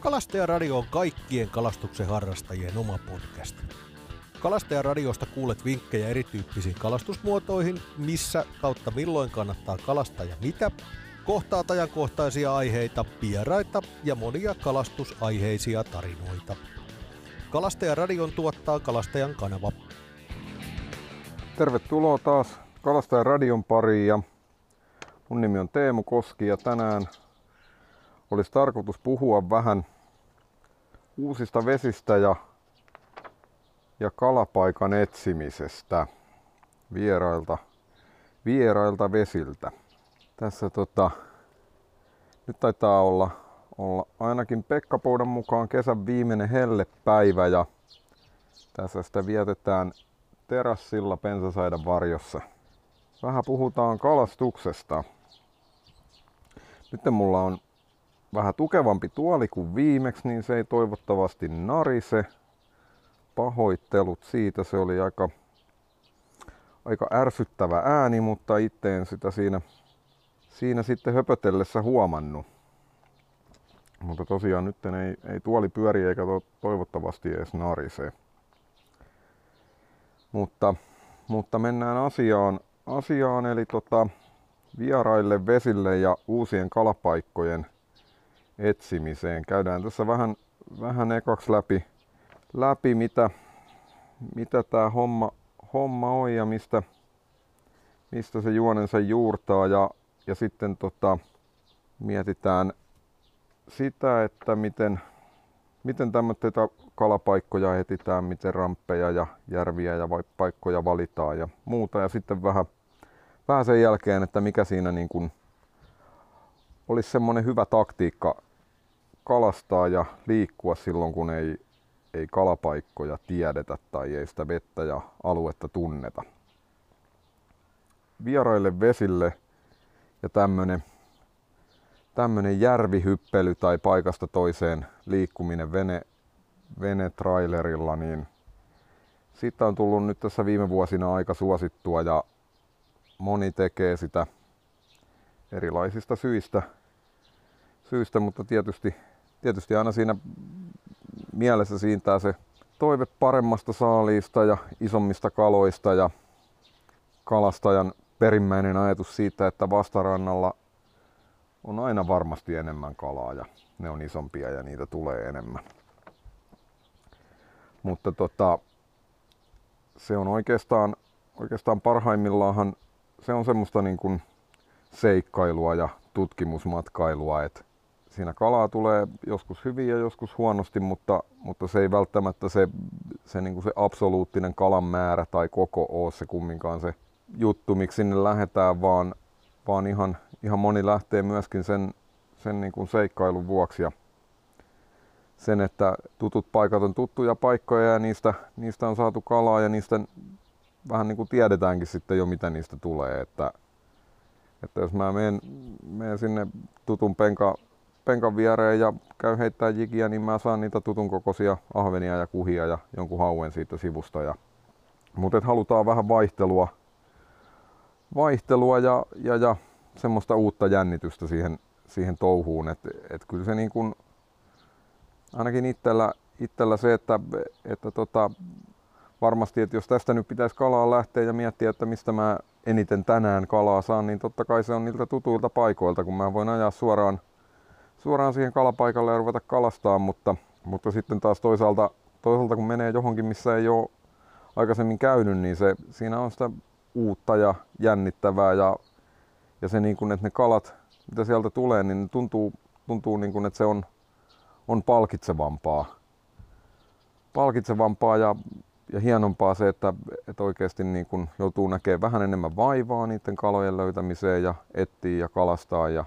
Kalastajaradio on kaikkien kalastuksen harrastajien oma podcast. Kalastajaradiosta kuulet vinkkejä erityyppisiin kalastusmuotoihin, missä kautta milloin kannattaa kalastaa ja mitä, kohtaat ajankohtaisia aiheita, vieraita ja monia kalastusaiheisia tarinoita. Kalastajaradion tuottaa Kalastajan kanava. Tervetuloa taas Kalastajaradion pariin ja mun nimi on Teemu Koski ja tänään olisi tarkoitus puhua vähän uusista vesistä ja, ja kalapaikan etsimisestä vierailta, vierailta vesiltä. Tässä tota, nyt taitaa olla, olla ainakin Pekka Poudan mukaan kesän viimeinen hellepäivä ja tässä sitä vietetään terassilla Pensasaidan varjossa. Vähän puhutaan kalastuksesta. Nyt mulla on vähän tukevampi tuoli kuin viimeksi, niin se ei toivottavasti narise. Pahoittelut siitä, se oli aika, aika ärsyttävä ääni, mutta itteen sitä siinä, siinä sitten höpötellessä huomannut. Mutta tosiaan nyt ei, ei tuoli pyöri eikä to, toivottavasti edes narise. Mutta, mutta mennään asiaan, asiaan eli tota, vieraille vesille ja uusien kalapaikkojen etsimiseen. Käydään tässä vähän, vähän ekaksi läpi, läpi mitä, mitä tämä homma, homma on ja mistä, mistä se juonensa juurtaa ja, ja sitten tota, mietitään sitä, että miten, miten tämmöitä kalapaikkoja etsitään, miten ramppeja ja järviä ja paikkoja valitaan ja muuta. Ja sitten vähän, vähän sen jälkeen, että mikä siinä niin kuin olisi semmoinen hyvä taktiikka kalastaa ja liikkua silloin, kun ei, ei kalapaikkoja tiedetä tai ei sitä vettä ja aluetta tunneta. Vieraille vesille ja tämmönen, tämmönen järvihyppely tai paikasta toiseen liikkuminen vene, venetrailerilla, niin siitä on tullut nyt tässä viime vuosina aika suosittua ja moni tekee sitä erilaisista syistä, syistä mutta tietysti tietysti aina siinä mielessä siintää se toive paremmasta saaliista ja isommista kaloista ja kalastajan perimmäinen ajatus siitä, että vastarannalla on aina varmasti enemmän kalaa ja ne on isompia ja niitä tulee enemmän. Mutta tota, se on oikeastaan, oikeastaan parhaimmillaan se on semmoista niin kuin seikkailua ja tutkimusmatkailua, että siinä kalaa tulee joskus hyvin ja joskus huonosti, mutta, mutta se ei välttämättä se, se, niin kuin se absoluuttinen kalan määrä tai koko ole se kumminkaan se juttu, miksi sinne lähdetään, vaan, vaan ihan, ihan moni lähtee myöskin sen, sen niin kuin seikkailun vuoksi ja sen, että tutut paikat on tuttuja paikkoja ja niistä, niistä on saatu kalaa ja niistä vähän niin kuin tiedetäänkin sitten jo mitä niistä tulee, että, että jos mä menen, menen sinne tutun penka, penkan viereen ja käy heittää jigiä, niin mä saan niitä tutun kokoisia ahvenia ja kuhia ja jonkun hauen siitä sivusta. Ja, mutta halutaan vähän vaihtelua, vaihtelua ja, ja, ja semmoista uutta jännitystä siihen, siihen touhuun. Että et kyllä se niin kuin, ainakin itsellä, itsellä se, että, että tota, varmasti, että jos tästä nyt pitäisi kalaa lähteä ja miettiä, että mistä mä eniten tänään kalaa saan, niin totta kai se on niiltä tutuilta paikoilta, kun mä voin ajaa suoraan suoraan siihen kalapaikalle ja ruveta kalastaa, mutta, mutta sitten taas toisaalta, toisaalta kun menee johonkin, missä ei ole aikaisemmin käynyt, niin se, siinä on sitä uutta ja jännittävää ja, ja se niin kuin, että ne kalat, mitä sieltä tulee, niin tuntuu, tuntuu niin kuin, että se on, on palkitsevampaa. Palkitsevampaa ja, ja hienompaa se, että, että oikeasti niin kuin joutuu näkemään vähän enemmän vaivaa niiden kalojen löytämiseen ja etsii ja kalastaa ja,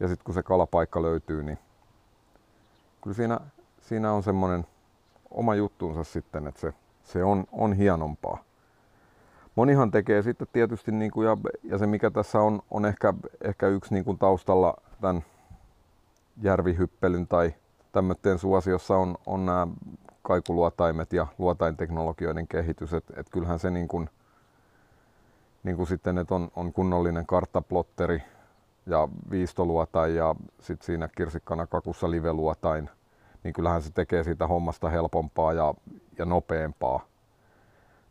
ja sitten kun se kalapaikka löytyy, niin kyllä siinä, siinä on semmoinen oma juttuunsa sitten, että se, se on, on hienompaa. Monihan tekee sitten tietysti, niin kuin, ja, ja se mikä tässä on, on ehkä, ehkä yksi niin kuin taustalla tämän järvihyppelyn tai tämmöiden suosiossa on, on nämä kaikuluotaimet ja luotainteknologioiden kehitys. että et kyllähän se niin kuin, niin kuin sitten, että on, on kunnollinen karttaplotteri ja viistoluotain ja sitten siinä kirsikkana kakussa liveluotain, niin kyllähän se tekee siitä hommasta helpompaa ja, ja nopeampaa.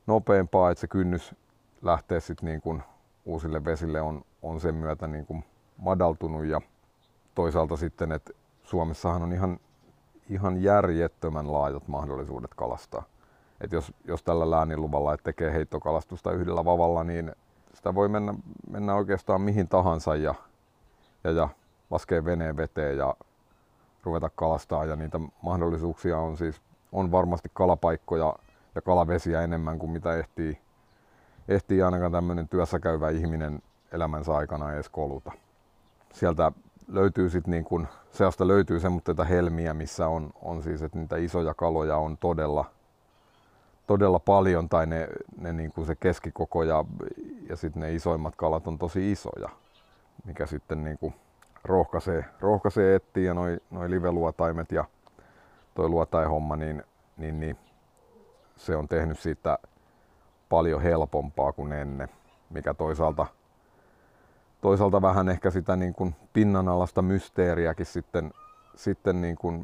Nopeampaa, että se kynnys lähtee sitten niin kuin uusille vesille on, on sen myötä niin kuin madaltunut ja toisaalta sitten, että Suomessahan on ihan, ihan järjettömän laajat mahdollisuudet kalastaa. Et jos, jos tällä lääninluvalla että tekee heittokalastusta yhdellä vavalla, niin sitä voi mennä, mennä oikeastaan mihin tahansa ja, ja, ja laskee veneen veteen ja ruveta kalastaa ja niitä mahdollisuuksia on siis on varmasti kalapaikkoja ja kalavesiä enemmän kuin mitä ehtii, ehtii ainakaan tämmöinen työssä käyvä ihminen elämänsä aikana edes koluta. Sieltä löytyy sitten niin kun, seasta löytyy semmoista helmiä, missä on, on siis, että niitä isoja kaloja on todella, todella paljon tai ne, ne niin kuin se keskikoko ja, ja sitten ne isoimmat kalat on tosi isoja, mikä sitten niin kuin rohkaisee, rohkaisee etsiä ja noi, noi live-luotaimet ja toi luotaihomma, niin, niin, niin se on tehnyt siitä paljon helpompaa kuin ennen, mikä toisaalta, toisaalta vähän ehkä sitä niin kuin pinnanalasta mysteeriäkin sitten, sitten niin kuin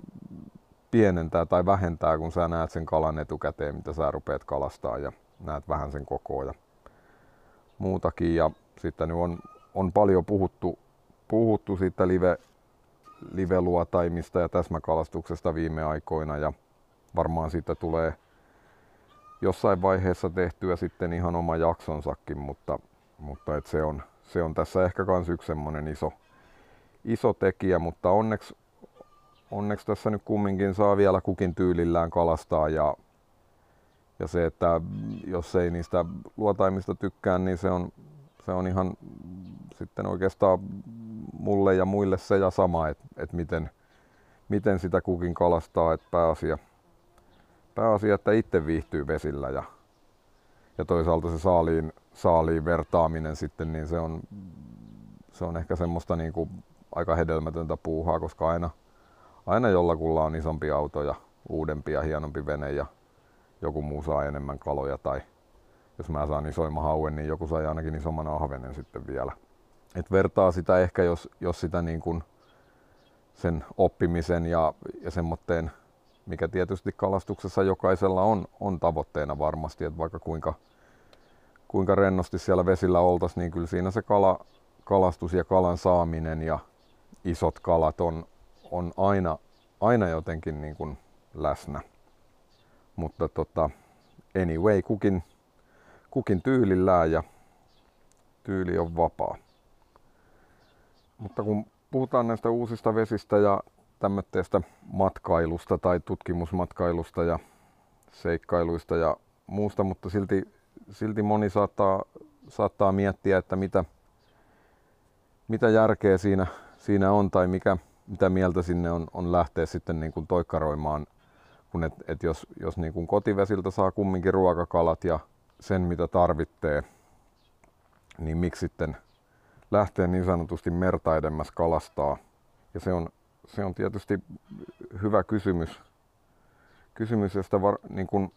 pienentää tai vähentää, kun sä näet sen kalan etukäteen, mitä sä rupeat kalastaa ja näet vähän sen kokoa ja muutakin. Ja sitten nyt on, on paljon puhuttu, puhuttu siitä live, live-luotaimista ja täsmäkalastuksesta viime aikoina ja varmaan siitä tulee jossain vaiheessa tehtyä sitten ihan oma jaksonsakin, mutta, mutta et se, on, se on tässä ehkä myös yksi semmoinen iso, iso tekijä, mutta onneksi onneksi tässä nyt kumminkin saa vielä kukin tyylillään kalastaa ja, ja se, että jos ei niistä luotaimista tykkää, niin se on, se on ihan sitten oikeastaan mulle ja muille se ja sama, että, että miten, miten sitä kukin kalastaa, että pääasia, pääasia, että itse viihtyy vesillä ja, ja toisaalta se saaliin, saaliin vertaaminen sitten, niin se on, se on ehkä semmoista niin kuin aika hedelmätöntä puuhaa, koska aina, aina jollakulla on isompi auto ja uudempi ja hienompi vene ja joku muu saa enemmän kaloja tai jos mä saan isoimman hauen, niin joku sai ainakin isomman ahvenen sitten vielä. Et vertaa sitä ehkä, jos, jos sitä niin kuin sen oppimisen ja, ja semmoitteen, mikä tietysti kalastuksessa jokaisella on, on tavoitteena varmasti, että vaikka kuinka, kuinka rennosti siellä vesillä oltaisiin, niin kyllä siinä se kala, kalastus ja kalan saaminen ja isot kalat on, on aina, aina jotenkin niin kuin läsnä. Mutta tota, anyway, kukin, kukin tyylillään ja tyyli on vapaa. Mutta kun puhutaan näistä uusista vesistä ja tämmöistä matkailusta tai tutkimusmatkailusta ja seikkailuista ja muusta, mutta silti, silti moni saattaa, saattaa miettiä, että mitä, mitä järkeä siinä, siinä on tai mikä, mitä mieltä sinne on, on lähteä sitten niin kuin toikkaroimaan, kun et, et jos, jos niin kuin kotivesiltä saa kumminkin ruokakalat ja sen mitä tarvitsee, niin miksi sitten lähteä niin sanotusti merta edemmäs kalastaa? Ja se on, se on tietysti hyvä kysymys, kysymys josta var, niin kuin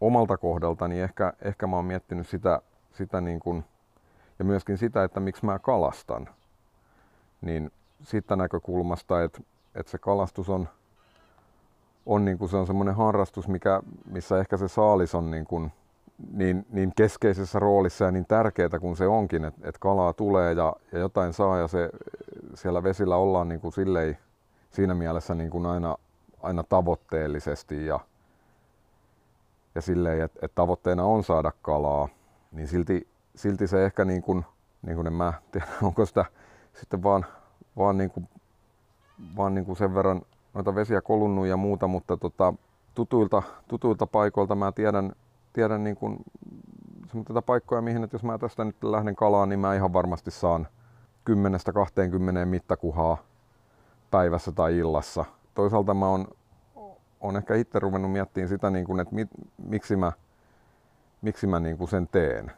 omalta kohdaltani ehkä, ehkä mä oon miettinyt sitä, sitä niin kuin, ja myöskin sitä, että miksi mä kalastan. Niin siitä näkökulmasta, että, että se kalastus on, on, niin kuin se on semmoinen harrastus, mikä, missä ehkä se saalis on niin, kuin, niin, niin keskeisessä roolissa ja niin tärkeää kuin se onkin, että, että kalaa tulee ja, ja jotain saa ja se, siellä vesillä ollaan niin kuin sillei, siinä mielessä niin kuin aina, aina tavoitteellisesti ja, ja silleen, että, että tavoitteena on saada kalaa, niin silti, silti se ehkä niin kuin, niin kuin en mä tiedä, onko sitä sitten vaan vaan, niin kuin, vaan niin kuin sen verran noita vesiä kolunnut ja muuta, mutta tota, tutuilta, tutuilta paikoilta mä tiedän, tiedän niin kuin semmoisia paikkoja, mihin, että jos mä tästä nyt lähden kalaan, niin mä ihan varmasti saan 10-20 mittakuhaa päivässä tai illassa. Toisaalta mä oon, on ehkä itse ruvennut miettimään sitä, niin kuin, että mit, miksi mä, miksi mä niin kuin sen teen.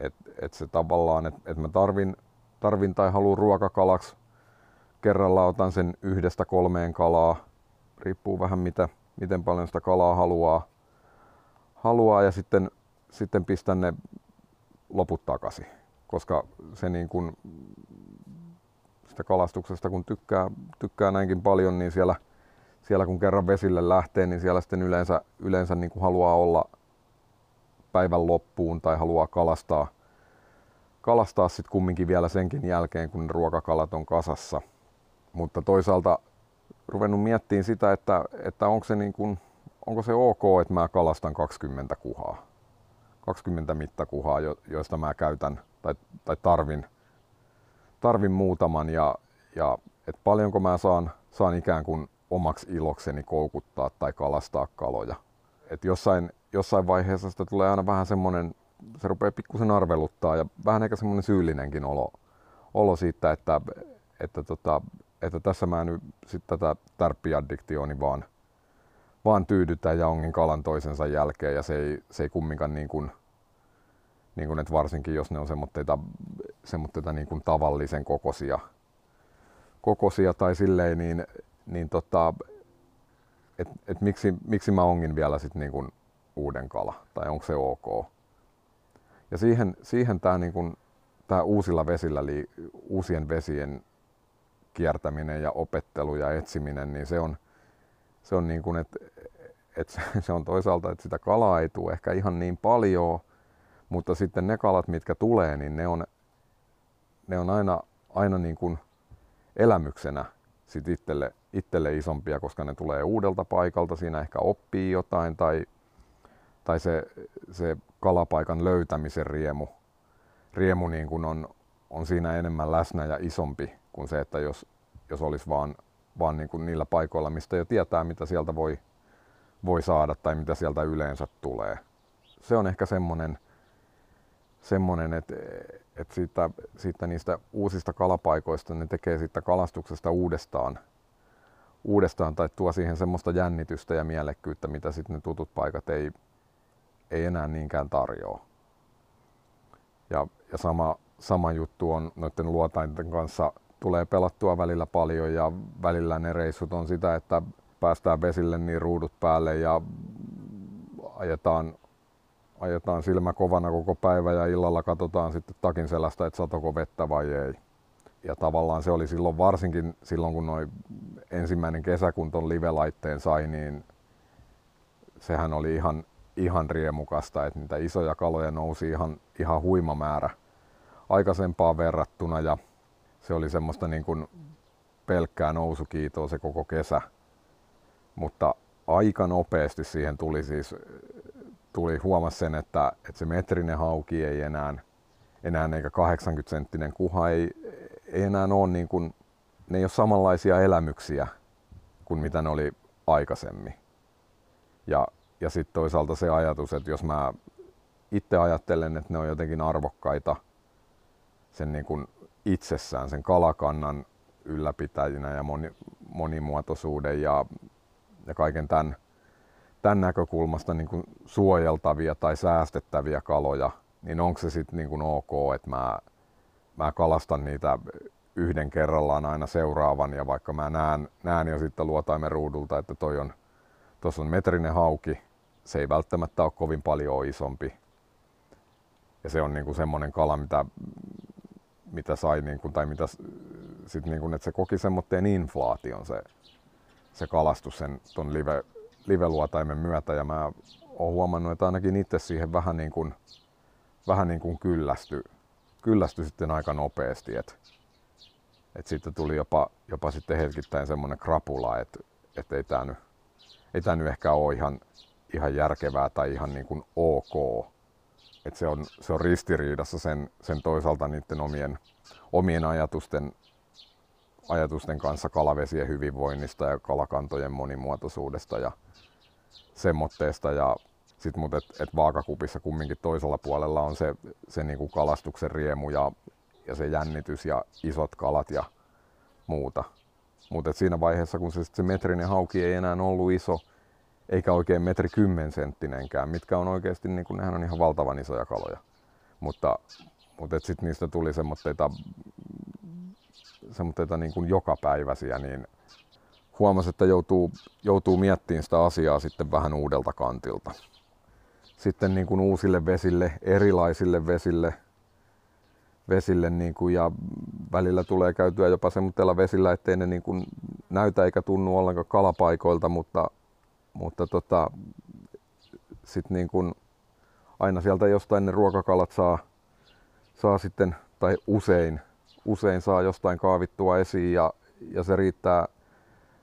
Että et se tavallaan, että et mä tarvin, tarvin tai haluan ruokakalaksi kerralla otan sen yhdestä kolmeen kalaa. Riippuu vähän mitä, miten paljon sitä kalaa haluaa, haluaa ja sitten, sitten pistän ne loput takaisin. Koska se niin kun, sitä kalastuksesta kun tykkää, tykkää näinkin paljon, niin siellä, siellä kun kerran vesille lähtee, niin siellä sitten yleensä, yleensä niin kuin haluaa olla päivän loppuun tai haluaa kalastaa, kalastaa sitten kumminkin vielä senkin jälkeen, kun ruokakalat on kasassa. Mutta toisaalta ruvennut miettimään sitä, että, että onko, se niin kuin, onko se ok, että mä kalastan 20 kuhaa. 20 mittakuhaa, joista mä käytän tai, tai tarvin, tarvin muutaman ja, ja et paljonko mä saan, saan ikään kuin omaksi ilokseni koukuttaa tai kalastaa kaloja. Et jossain, jossain vaiheessa sitä tulee aina vähän semmoinen, se rupeaa pikkusen arveluttaa ja vähän ehkä semmoinen syyllinenkin olo, olo siitä, että, että, tota, että tässä mä nyt sit tätä tärppiaddiktioni vaan, vaan tyydytään ja ongin kalan toisensa jälkeen ja se ei, se ei kumminkaan niin kuin, niin kuin, että varsinkin jos ne on semmoitteita, semmoitteita niin kuin tavallisen kokoisia, kokoisia tai silleen, niin, niin tota, et, et miksi, miksi mä ongin vielä sit niin kuin uuden kala, tai onko se ok. Ja siihen, siihen tämä niin tää uusilla vesillä, eli uusien vesien kiertäminen ja opettelu ja etsiminen, niin se on, se on niin kuin, että et se on toisaalta, että sitä kalaa ei tule ehkä ihan niin paljon, mutta sitten ne kalat, mitkä tulee, niin ne on, ne on aina, aina niin kuin elämyksenä sit itselle, itselle isompia, koska ne tulee uudelta paikalta, siinä ehkä oppii jotain tai, tai se, se kalapaikan löytämisen riemu, riemu niin kuin on, on siinä enemmän läsnä ja isompi kuin se, että jos, jos olisi vaan, vaan niin kuin niillä paikoilla, mistä jo tietää, mitä sieltä voi, voi saada tai mitä sieltä yleensä tulee. Se on ehkä semmoinen, semmoinen, että, että siitä, siitä niistä uusista kalapaikoista ne tekee siitä kalastuksesta uudestaan, uudestaan tai tuo siihen semmoista jännitystä ja mielekkyyttä, mitä sitten ne tutut paikat ei, ei enää niinkään tarjoa. Ja, ja sama, sama juttu on noiden luotainten kanssa, tulee pelattua välillä paljon ja välillä ne reissut on sitä, että päästään vesille niin ruudut päälle ja ajetaan ajetaan silmä kovana koko päivä ja illalla katsotaan sitten takin selästä, että satoko vettä vai ei. Ja tavallaan se oli silloin varsinkin silloin, kun noin ensimmäinen kesä, kun ton live-laitteen sai, niin sehän oli ihan, ihan riemukasta, että niitä isoja kaloja nousi ihan, ihan huima määrä aikaisempaan verrattuna ja se oli semmoista niin kuin pelkkää nousukiitoa se koko kesä. Mutta aika nopeasti siihen tuli siis tuli huomasi sen, että, että se metrinen hauki ei enää, enää eikä 80 senttinen kuha ei, ei enää ole niin kuin, ne ei ole samanlaisia elämyksiä kuin mitä ne oli aikaisemmin. Ja, ja sitten toisaalta se ajatus, että jos mä itse ajattelen, että ne on jotenkin arvokkaita sen niin kuin itsessään, sen kalakannan ylläpitäjinä ja moni, monimuotoisuuden ja, ja kaiken tämän, tämän näkökulmasta niin kuin suojeltavia tai säästettäviä kaloja, niin onko se sitten niin ok, että mä, mä kalastan niitä yhden kerrallaan aina seuraavan ja vaikka mä näen, näen jo sitten luotaimen ruudulta, että toi on, tuossa on metrinen hauki, se ei välttämättä ole kovin paljon isompi. Ja se on niin kuin semmoinen kala, mitä, mitä sai, niin kuin, tai mitä sit niin kuin, että se koki semmoitteen inflaation se, se kalastus sen ton live, live-luotaimen myötä ja mä oon huomannut, että ainakin itse siihen vähän niin kuin, vähän niin kuin kyllästy, kyllästy sitten aika nopeasti. Et, et sitten tuli jopa, jopa sitten hetkittäin semmoinen krapula, että et ei tämä nyt, nyt ehkä ole ihan, ihan järkevää tai ihan niin kuin ok. Et se, on, se on ristiriidassa sen, sen toisaalta niiden omien, omien ajatusten ajatusten kanssa kalavesien hyvinvoinnista ja kalakantojen monimuotoisuudesta ja semmoitteesta. Ja sit mut et, et vaakakupissa kumminkin toisella puolella on se, se niinku kalastuksen riemu ja, ja se jännitys ja isot kalat ja muuta. Mutta siinä vaiheessa, kun se, se metrinen hauki ei enää ollut iso, eikä oikein metri senttinenkään, mitkä on oikeasti, niin kun, nehän on ihan valtavan isoja kaloja. Mutta, mutta sitten niistä tuli semmoitteita semmoitteita niin kuin jokapäiväisiä, niin huomasi, että joutuu, joutuu miettimään sitä asiaa sitten vähän uudelta kantilta. Sitten niin kuin uusille vesille, erilaisille vesille, vesille niin kuin, ja välillä tulee käytyä jopa semmoisella vesillä, ettei ne niin kuin näytä eikä tunnu ollenkaan kalapaikoilta, mutta, mutta tota, sit niin kuin aina sieltä jostain ne ruokakalat saa, saa sitten, tai usein, usein saa jostain kaavittua esiin ja, ja se riittää,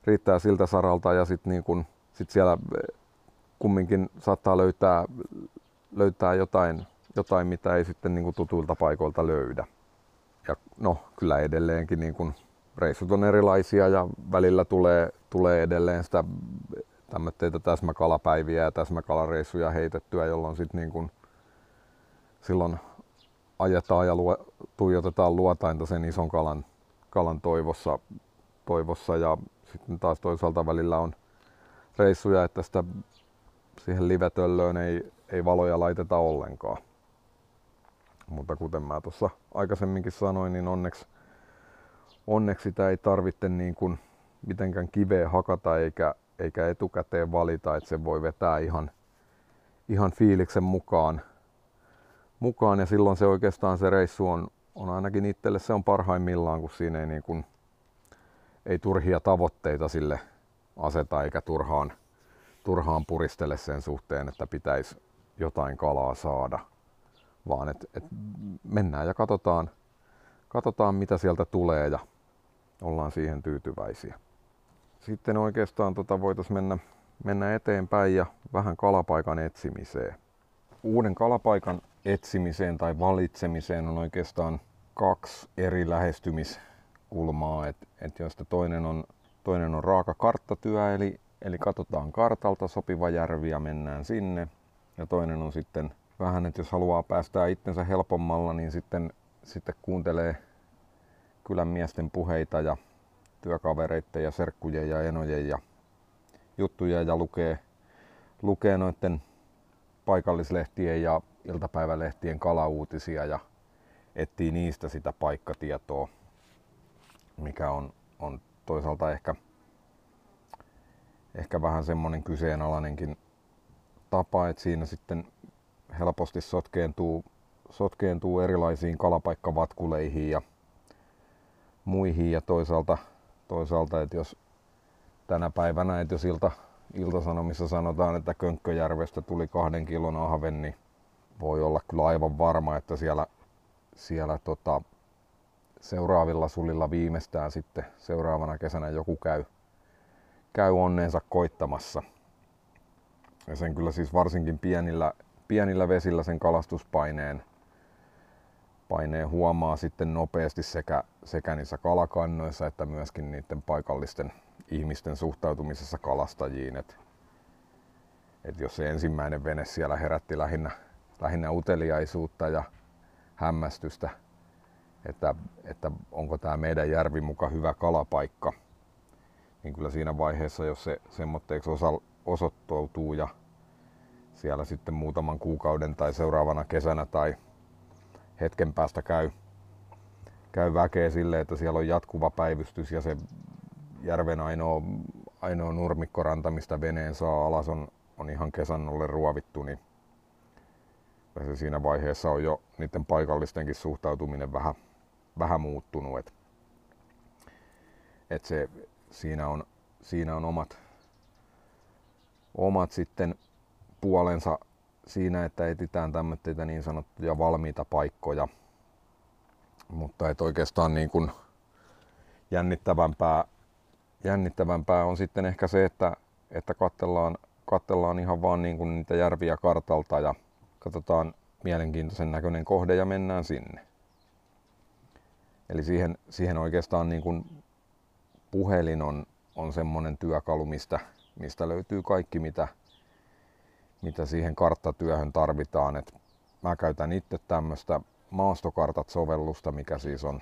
riittää siltä saralta ja sitten niin kun, sit siellä kumminkin saattaa löytää, löytää jotain, jotain, mitä ei sitten niin tutuilta paikoilta löydä. Ja no, kyllä edelleenkin niin kun reissut on erilaisia ja välillä tulee, tulee edelleen sitä tämmöitä täsmäkalapäiviä ja täsmäkalareissuja heitettyä, jolloin sitten niin kun silloin ajetaan ja luo, tuijotetaan luotainta sen ison kalan, kalan toivossa, toivossa ja sitten taas toisaalta välillä on reissuja, että sitä siihen livetöllöön ei, ei valoja laiteta ollenkaan. Mutta kuten mä tuossa aikaisemminkin sanoin, niin onneksi, onneksi sitä ei tarvitse niin kuin mitenkään kiveä hakata eikä, eikä etukäteen valita, että se voi vetää ihan, ihan fiiliksen mukaan, mukaan ja silloin se oikeastaan se reissu on, on ainakin itselle se on parhaimmillaan, kun siinä ei, niin kuin, ei turhia tavoitteita sille aseta eikä turhaan, turhaan puristele sen suhteen, että pitäisi jotain kalaa saada, vaan että et mennään ja katsotaan, katsotaan mitä sieltä tulee ja ollaan siihen tyytyväisiä. Sitten oikeastaan tota voitaisiin mennä, mennä eteenpäin ja vähän kalapaikan etsimiseen. Uuden kalapaikan etsimiseen tai valitsemiseen on oikeastaan kaksi eri lähestymiskulmaa, et, et joista toinen on, toinen on raaka karttatyö, eli, eli katsotaan kartalta sopiva järvi ja mennään sinne. Ja toinen on sitten vähän, että jos haluaa päästää itsensä helpommalla, niin sitten, sitten kuuntelee kylän miesten puheita ja työkavereiden ja serkkujen ja enojen ja juttuja ja lukee, lukee noiden paikallislehtien ja iltapäivälehtien kalauutisia ja etsii niistä sitä paikkatietoa, mikä on, on toisaalta ehkä, ehkä vähän semmoinen kyseenalainenkin tapa, että siinä sitten helposti sotkeentuu, sotkeentuu erilaisiin kalapaikkavatkuleihin ja muihin ja toisaalta, toisaalta että jos tänä päivänä, että jos ilta, Iltasanomissa sanotaan, että Könkköjärvestä tuli kahden kilon ahven, niin voi olla kyllä aivan varma, että siellä, siellä tota, seuraavilla sulilla viimeistään sitten seuraavana kesänä joku käy, käy onneensa koittamassa. Ja sen kyllä siis varsinkin pienillä, pienillä vesillä sen kalastuspaineen paineen huomaa sitten nopeasti sekä, sekä niissä kalakannoissa että myöskin niiden paikallisten ihmisten suhtautumisessa kalastajiin. Et, et jos se ensimmäinen vene siellä herätti lähinnä, lähinnä uteliaisuutta ja hämmästystä, että, että onko tämä meidän järvi muka hyvä kalapaikka, niin kyllä siinä vaiheessa, jos se semmoitteeksi osa, osoittautuu ja siellä sitten muutaman kuukauden tai seuraavana kesänä tai hetken päästä käy, käy väkeä sille, että siellä on jatkuva päivystys ja se järven ainoa, ainoa nurmikkoranta, mistä veneen saa alas, on, on ihan kesannolle ruovittu, niin se siinä vaiheessa on jo niiden paikallistenkin suhtautuminen vähän, vähän muuttunut. Et, et se, siinä, on, siinä on omat, omat sitten puolensa siinä, että etsitään tämmöitä niin sanottuja valmiita paikkoja. Mutta et oikeastaan niin kuin jännittävämpää jännittävämpää on sitten ehkä se, että, että katsellaan, katsellaan ihan vaan niin kuin niitä järviä kartalta ja katsotaan mielenkiintoisen näköinen kohde ja mennään sinne. Eli siihen, siihen oikeastaan niin kuin puhelin on, on semmoinen työkalu, mistä, mistä löytyy kaikki, mitä, mitä siihen karttatyöhön tarvitaan. Et mä käytän itse tämmöistä maastokartat-sovellusta, mikä siis on,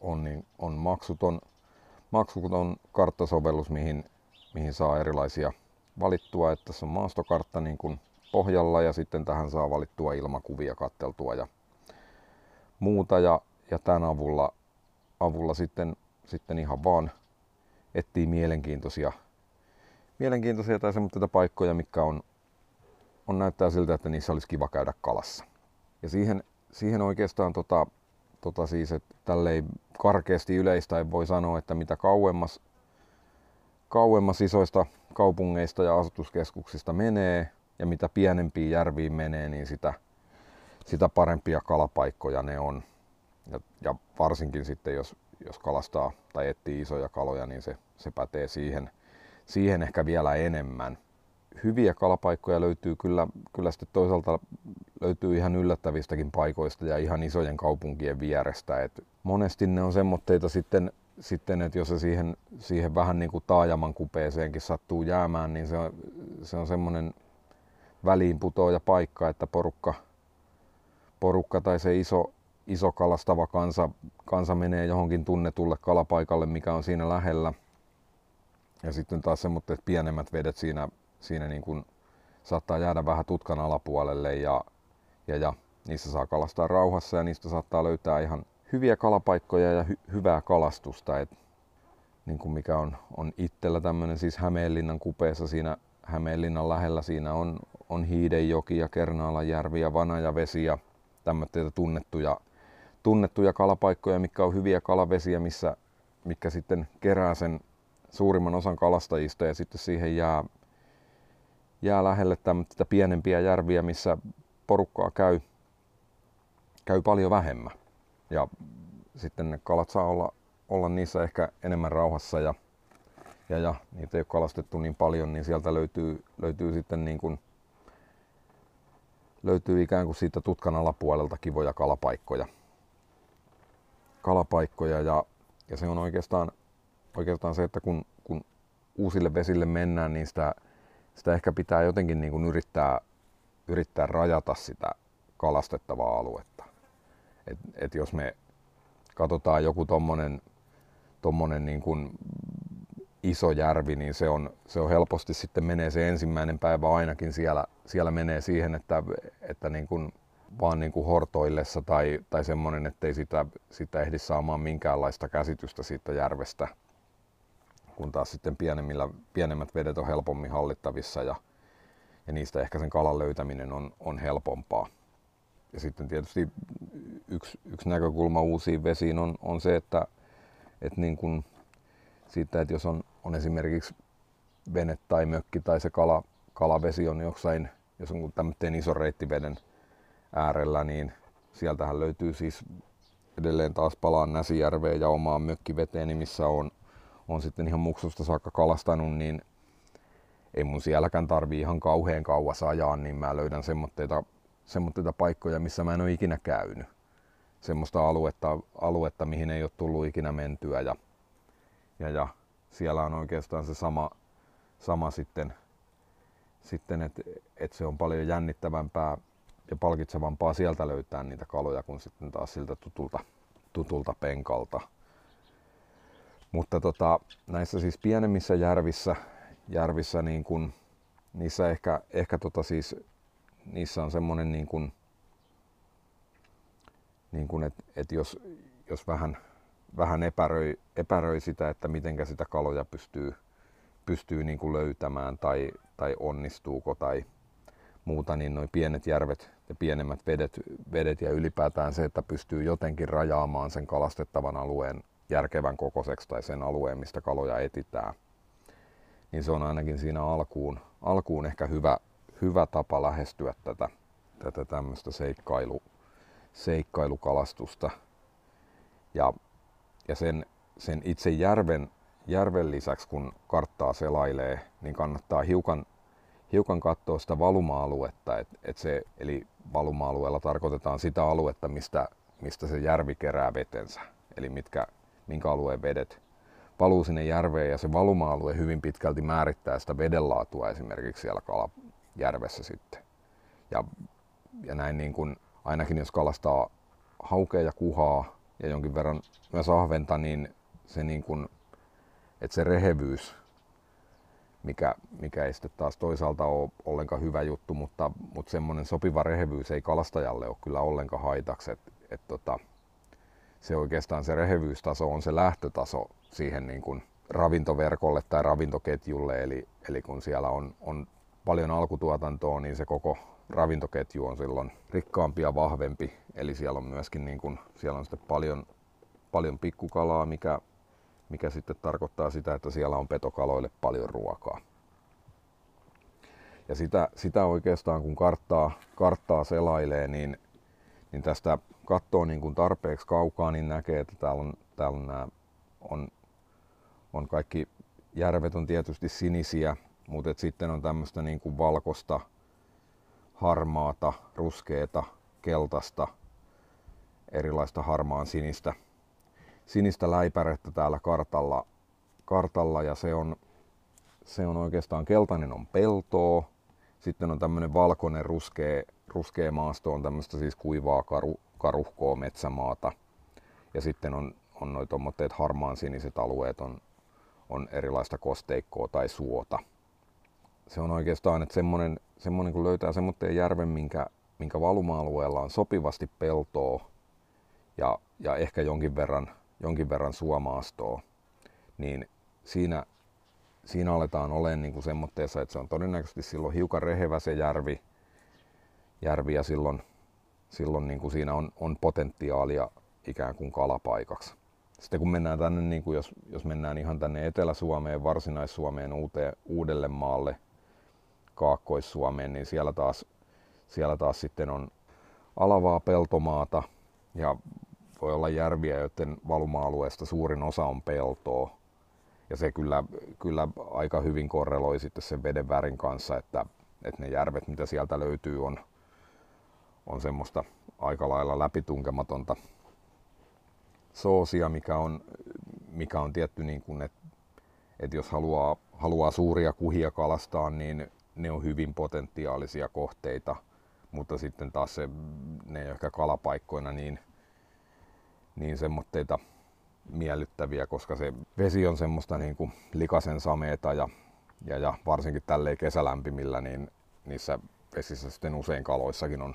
on, niin, on maksuton maksuton karttasovellus, mihin, mihin saa erilaisia valittua. Että tässä on maastokartta niin kuin pohjalla ja sitten tähän saa valittua ilmakuvia katteltua ja muuta. Ja, ja tämän avulla, avulla sitten, sitten ihan vaan etsii mielenkiintoisia, mielenkiintoisia tai semmoisia paikkoja, mikä on, on näyttää siltä, että niissä olisi kiva käydä kalassa. Ja siihen, siihen oikeastaan tota, tota siis, että tälleen karkeasti yleistä voi sanoa, että mitä kauemmas, kauemmas isoista kaupungeista ja asutuskeskuksista menee ja mitä pienempiin järviin menee, niin sitä, sitä parempia kalapaikkoja ne on. Ja, ja varsinkin sitten, jos, jos kalastaa tai etsii isoja kaloja, niin se, se pätee siihen, siihen ehkä vielä enemmän. Hyviä kalapaikkoja löytyy kyllä, kyllä sitten toisaalta löytyy ihan yllättävistäkin paikoista ja ihan isojen kaupunkien vierestä. Et monesti ne on semmoitteita sitten, sitten että jos se siihen, siihen vähän niin kuin taajaman kupeeseenkin sattuu jäämään, niin se on, se on semmoinen väliinputoaja paikka, että porukka, porukka tai se iso, iso kalastava kansa, kansa menee johonkin tunnetulle kalapaikalle, mikä on siinä lähellä. Ja sitten taas semmoiset pienemmät vedet siinä, siinä niin kuin saattaa jäädä vähän tutkan alapuolelle ja, ja, ja niissä saa kalastaa rauhassa ja niistä saattaa löytää ihan hyviä kalapaikkoja ja hy- hyvää kalastusta. Et, niin kuin mikä on, on itsellä tämmöinen siis Hämeenlinnan kupeessa siinä Hämeenlinnan lähellä siinä on, on Hiidenjoki ja Kernaalanjärvi ja Vanajavesi ja tämmöitä tunnettuja, tunnettuja kalapaikkoja, mikä on hyviä kalavesiä, missä, mikä sitten kerää sen suurimman osan kalastajista ja sitten siihen jää, jää lähelle tämmöitä pienempiä järviä, missä porukkaa käy, käy paljon vähemmän. Ja sitten ne kalat saa olla, olla niissä ehkä enemmän rauhassa ja, ja, ja niitä ei ole kalastettu niin paljon, niin sieltä löytyy, löytyy sitten niin kuin, löytyy ikään kuin siitä tutkan alapuolelta kivoja kalapaikkoja. Kalapaikkoja ja, ja se on oikeastaan, oikeastaan se, että kun, kun uusille vesille mennään, niin sitä, sitä ehkä pitää jotenkin niin kuin yrittää, yrittää rajata sitä kalastettavaa aluetta. Et, et jos me katsotaan joku tommonen, tommonen niin kuin iso järvi, niin se on, se on helposti sitten menee se ensimmäinen päivä ainakin siellä, siellä menee siihen, että, että niin kuin vaan niin kuin hortoillessa tai, tai semmoinen, ettei sitä, sitä ehdi saamaan minkäänlaista käsitystä siitä järvestä, kun taas sitten pienemmillä, pienemmät vedet on helpommin hallittavissa ja, ja niistä ehkä sen kalan löytäminen on, on helpompaa. Ja sitten tietysti yksi, yksi näkökulma uusiin vesiin on, on se, että, että niin kuin siitä, että jos on, on esimerkiksi vene tai mökki tai se kala, kalavesi on jossain, jos on tämmöinen iso reittiveden äärellä, niin sieltähän löytyy siis edelleen taas palaan Näsijärveen ja omaan mökkiveteeni, missä on, on sitten ihan muksusta saakka kalastanut, niin ei mun sielläkään tarvii ihan kauhean kauas ajaa, niin mä löydän semmoitteita, semmoitteita paikkoja, missä mä en ole ikinä käynyt. Semmoista aluetta, aluetta, mihin ei ole tullut ikinä mentyä ja ja, ja siellä on oikeastaan se sama, sama sitten, sitten että et se on paljon jännittävämpää ja palkitsevampaa sieltä löytää niitä kaloja kuin sitten taas siltä tutulta, tutulta penkalta. Mutta tota, näissä siis pienemmissä järvissä, järvissä niin kun, niissä ehkä, ehkä tota siis, niissä on semmoinen niin kun, niin kun että et jos, jos vähän, vähän epäröi, epäröi sitä, että miten sitä kaloja pystyy, pystyy niin kuin löytämään tai, tai onnistuuko tai muuta, niin noin pienet järvet ja pienemmät vedet, vedet ja ylipäätään se, että pystyy jotenkin rajaamaan sen kalastettavan alueen järkevän kokoiseksi tai sen alueen, mistä kaloja etitään, niin se on ainakin siinä alkuun, alkuun ehkä hyvä, hyvä tapa lähestyä tätä, tätä tämmöistä seikkailu, seikkailuκalastusta. Ja ja sen, sen itse järven, järven lisäksi, kun karttaa selailee, niin kannattaa hiukan, hiukan katsoa sitä valuma-aluetta. Et, et se, eli valuma-alueella tarkoitetaan sitä aluetta, mistä, mistä se järvi kerää vetensä. Eli mitkä, minkä alueen vedet valuu sinne järveen ja se valuma-alue hyvin pitkälti määrittää sitä vedenlaatua esimerkiksi siellä kalajärvessä sitten. Ja, ja näin niin kuin, ainakin jos kalastaa haukea ja kuhaa, ja jonkin verran myös ahventa, niin se, niin kuin, että se rehevyys, mikä, mikä ei sitten taas toisaalta ole ollenkaan hyvä juttu, mutta, mutta semmoinen sopiva rehevyys ei kalastajalle ole kyllä ollenkaan haitaksi. Et, et tota, se oikeastaan se rehevyystaso on se lähtötaso siihen niin kuin ravintoverkolle tai ravintoketjulle, eli, eli kun siellä on, on paljon alkutuotantoa, niin se koko, ravintoketju on silloin rikkaampi ja vahvempi. Eli siellä on myöskin niin kuin, siellä on sitten paljon, paljon pikkukalaa, mikä, mikä sitten tarkoittaa sitä, että siellä on petokaloille paljon ruokaa. Ja sitä, sitä oikeastaan kun karttaa, karttaa selailee, niin, niin tästä katsoo niin kuin tarpeeksi kaukaa, niin näkee, että täällä on, täällä on, nämä, on, on kaikki järvet on tietysti sinisiä, mutta sitten on tämmöistä niin kuin valkosta, harmaata, ruskeata, keltaista, erilaista harmaan sinistä, sinistä läipärettä täällä kartalla, kartalla ja se on, se on oikeastaan keltainen on peltoa, sitten on tämmöinen valkoinen ruskea, ruskea maasto, on tämmöistä siis kuivaa karu, karuhkoa metsämaata. Ja sitten on, on noin tuommoitteet harmaan siniset alueet, on, on erilaista kosteikkoa tai suota. Se on oikeastaan, että semmoinen, semmoinen kun löytää semmoinen järven, minkä, minkä valuma-alueella on sopivasti peltoa ja, ja ehkä jonkin verran, jonkin verran suomaastoa, niin siinä, siinä aletaan olemaan niin semmoitteessa, että se on todennäköisesti silloin hiukan rehevä se järvi, järvi ja silloin, silloin niin kuin siinä on, on potentiaalia ikään kuin kalapaikaksi. Sitten kun mennään tänne, niin kuin jos, jos mennään ihan tänne Etelä-Suomeen, Varsinais-Suomeen, uuteen, uudelle maalle, Kaakkois-Suomeen, niin siellä taas, siellä taas sitten on alavaa peltomaata ja voi olla järviä, joiden valuma-alueesta suurin osa on peltoa. Ja se kyllä, kyllä aika hyvin korreloi sitten sen veden värin kanssa, että, että ne järvet, mitä sieltä löytyy, on, on semmoista aika lailla läpitunkematonta soosia, mikä on, mikä on tietty, niin kuin, että, että jos haluaa, haluaa suuria kuhia kalastaa, niin ne on hyvin potentiaalisia kohteita, mutta sitten taas se, ne ei ehkä kalapaikkoina niin, niin semmoitteita miellyttäviä, koska se vesi on semmoista niin kuin likasen sameeta ja, ja, ja varsinkin tälleen kesälämpimillä, niin niissä vesissä sitten usein kaloissakin on,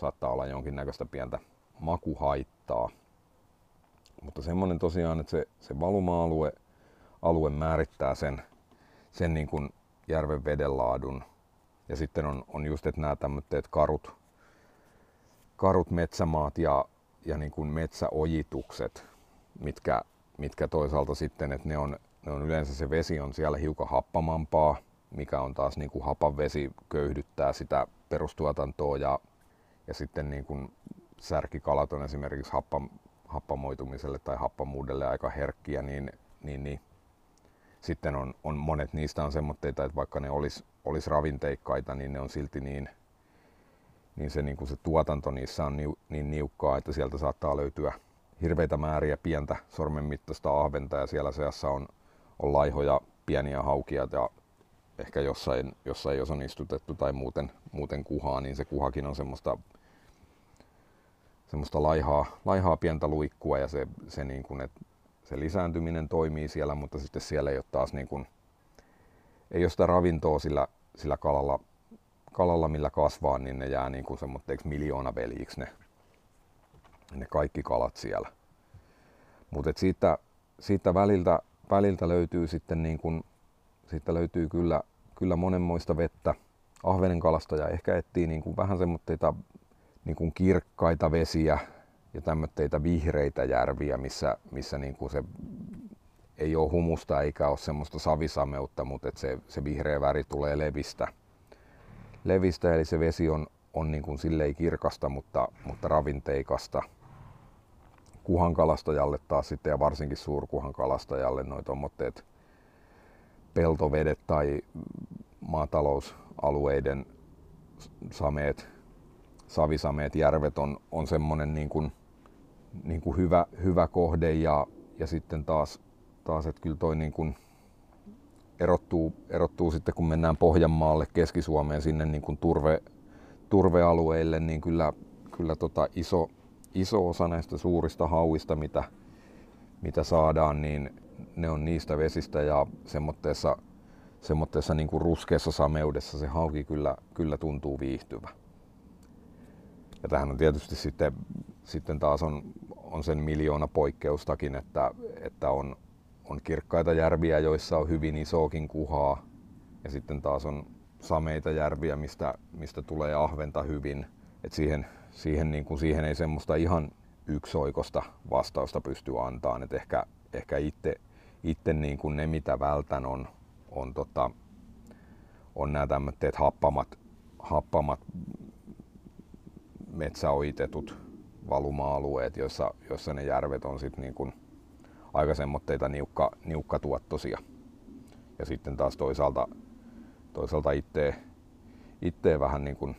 saattaa olla jonkinnäköistä pientä makuhaittaa. Mutta semmoinen tosiaan, että se, se valuma-alue alue määrittää sen, sen niin kuin järven vedenlaadun. Ja sitten on, on just, että nämä tämmöiset karut, karut metsämaat ja, ja niin kuin metsäojitukset, mitkä, mitkä toisaalta sitten, että ne on, ne on yleensä se vesi on siellä hiukan happamampaa, mikä on taas niin kuin hapan vesi köyhdyttää sitä perustuotantoa ja, ja sitten niin kuin särkikalat on esimerkiksi happa, happamoitumiselle tai happamuudelle aika herkkiä, niin, niin, niin. Sitten on, on monet niistä on semmoitteita, että vaikka ne olisi olis ravinteikkaita, niin ne on silti niin, niin se, niin kuin se tuotanto niissä on niin, niin niukkaa, että sieltä saattaa löytyä hirveitä määriä pientä sormen mittaista ahventa ja siellä seassa on, on laihoja, pieniä haukia ja ehkä jossain, jossain jos on istutettu tai muuten, muuten kuhaa, niin se kuhakin on semmoista, semmoista laihaa, laihaa pientä luikkua ja se, se niin kuin, että se lisääntyminen toimii siellä, mutta sitten siellä ei ole taas niin kuin, ei ole sitä ravintoa sillä, sillä kalalla, kalalla, millä kasvaa, niin ne jää niin kuin semmoitteeksi miljoona veljiksi ne, ne kaikki kalat siellä. Mutta siitä, siitä väliltä, väliltä löytyy sitten niin kuin, siitä löytyy kyllä, kyllä monenmoista vettä. Ahvenen kalastaja ehkä etsii niin kuin vähän semmoitteita niin kuin kirkkaita vesiä, ja tämmöitä vihreitä järviä, missä, missä niin kuin se ei ole humusta eikä ole semmoista savisameutta, mutta että se, se vihreä väri tulee levistä. levistä eli se vesi on, on niin kuin silleen kirkasta, mutta, mutta ravinteikasta. Kuhankalastajalle taas sitten ja varsinkin suurkuhankalastajalle noin tuommoitteet peltovedet tai maatalousalueiden sameet, savisameet, järvet on, on semmoinen niin kuin niin kuin hyvä, hyvä kohde ja, ja sitten taas, taas että kyllä toi niin kuin erottuu, erottuu sitten kun mennään Pohjanmaalle, Keski-Suomeen sinne niin kuin turve, turvealueille, niin kyllä, kyllä tota iso, iso osa näistä suurista hauista, mitä, mitä saadaan, niin ne on niistä vesistä ja semmoitteessa, semmoitteessa niin kuin ruskeassa sameudessa se hauki kyllä, kyllä tuntuu viihtyvä. Ja tähän on tietysti sitten, sitten taas on, on sen miljoona poikkeustakin, että, että on, on kirkkaita järviä, joissa on hyvin isoakin kuhaa. Ja sitten taas on, sameita järviä, mistä, mistä tulee ahventa hyvin. Et siihen, siihen, niin kuin, siihen ei semmoista ihan yksioikosta vastausta pysty antamaan. Et ehkä, ehkä itse, itse niin kuin ne, mitä vältän, on, on, tota, on nämä tämmöiset happamat, happamat metsäoitetut valuma-alueet, joissa, joissa ne järvet on sit niin kuin aika semmoitteita niukka, niukkatuottoisia. Ja sitten taas toisaalta, toisaalta itse, vähän niin kuin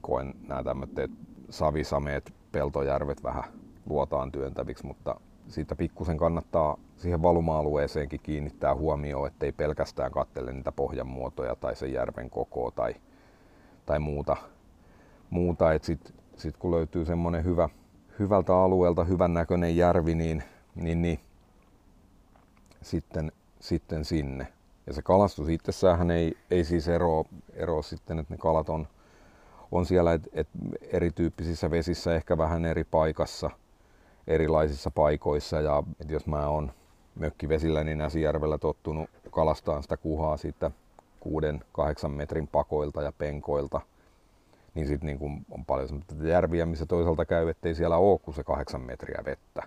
koen nämä tämmöiset savisameet, peltojärvet vähän luotaan työntäviksi, mutta siitä pikkusen kannattaa siihen valuma-alueeseenkin kiinnittää huomioon, ettei pelkästään kattele niitä pohjan muotoja tai sen järven kokoa tai, tai muuta. Muuta. Sitten sit kun löytyy semmoinen hyvä, hyvältä alueelta hyvän näköinen järvi, niin, niin, niin sitten, sitten sinne. Ja se kalastus itsessään ei, ei siis eroa, eroa sitten, että ne kalat on, on siellä et, et erityyppisissä vesissä ehkä vähän eri paikassa, erilaisissa paikoissa. Ja et jos mä oon mökkivesillä, niin Näsijärvellä tottunut kalastaan sitä kuhaa siitä 6-8 metrin pakoilta ja penkoilta, niin sitten niin on paljon järviä, missä toisaalta käy, ettei siellä ole kuin se 8 metriä vettä.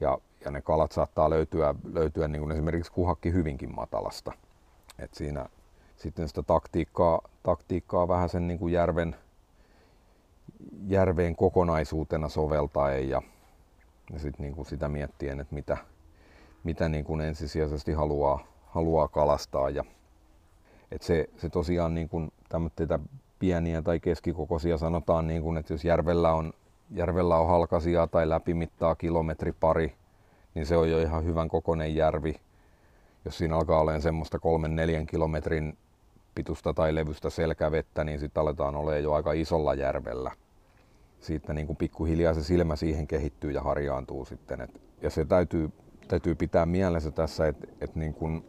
Ja, ja ne kalat saattaa löytyä, löytyä niin kuin esimerkiksi kuhakki hyvinkin matalasta. Et siinä sitten sitä taktiikkaa, taktiikkaa vähän sen niin kuin järven, järveen kokonaisuutena soveltaen ja, ja sit niin kuin sitä miettien, että mitä, mitä niin kuin ensisijaisesti haluaa, haluaa kalastaa. Ja, et se, se tosiaan niin kuin tämmöitä pieniä tai keskikokoisia sanotaan, niin kuin, että jos järvellä on, järvellä on halkasia tai läpimittaa kilometri pari, niin se on jo ihan hyvän kokoinen järvi. Jos siinä alkaa olemaan semmoista kolmen neljän kilometrin pitusta tai levystä selkävettä, niin sitten aletaan olemaan jo aika isolla järvellä. Siitä niin kuin pikkuhiljaa se silmä siihen kehittyy ja harjaantuu sitten. Et, ja se täytyy, täytyy pitää mielessä tässä, että et niin kun,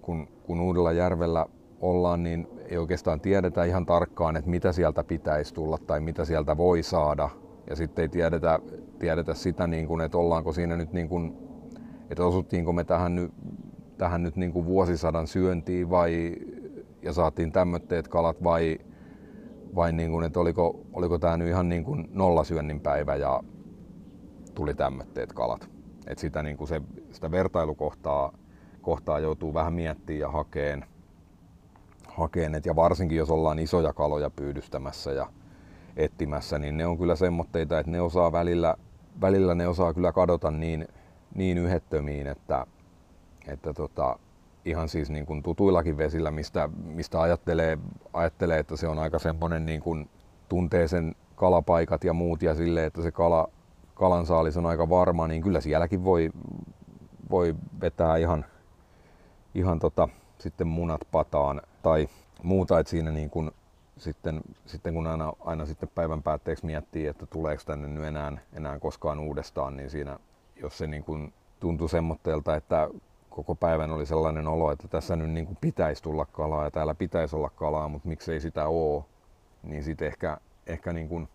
kun, kun uudella järvellä ollaan, niin ei oikeastaan tiedetä ihan tarkkaan, että mitä sieltä pitäisi tulla tai mitä sieltä voi saada. Ja sitten ei tiedetä, tiedetä sitä, niin kuin, että ollaanko siinä nyt, niin kuin, että osuttiinko me tähän nyt, tähän nyt niin kuin vuosisadan syöntiin vai, ja saatiin tämmöitteet kalat vai, vai niin kuin, että oliko, oliko tämä nyt ihan niin kuin nollasyönnin päivä ja tuli tämmöitteet kalat. Et sitä, niin kuin se, sitä vertailukohtaa kohtaa joutuu vähän miettimään ja hakeen, hakeen et ja varsinkin jos ollaan isoja kaloja pyydystämässä ja etsimässä, niin ne on kyllä semmoitteita, että ne osaa välillä, välillä ne osaa kyllä kadota niin, niin yhettömiin, että, että tota, ihan siis niin kuin tutuillakin vesillä, mistä, mistä ajattelee, ajattelee, että se on aika semmoinen niin kuin tuntee sen kalapaikat ja muut ja sille, että se kala, kalansaalis on aika varma, niin kyllä sielläkin voi, voi vetää ihan, ihan tota, sitten munat pataan tai muuta, että siinä niin kuin sitten, sitten kun aina, aina sitten päivän päätteeksi miettii, että tuleeko tänne nyt enää, enää koskaan uudestaan, niin siinä, jos se niin kuin tuntui semmoitteelta, että koko päivän oli sellainen olo, että tässä nyt niin kuin pitäisi tulla kalaa ja täällä pitäisi olla kalaa, mutta miksei sitä ole, niin sitten ehkä, ehkä, niin kuin,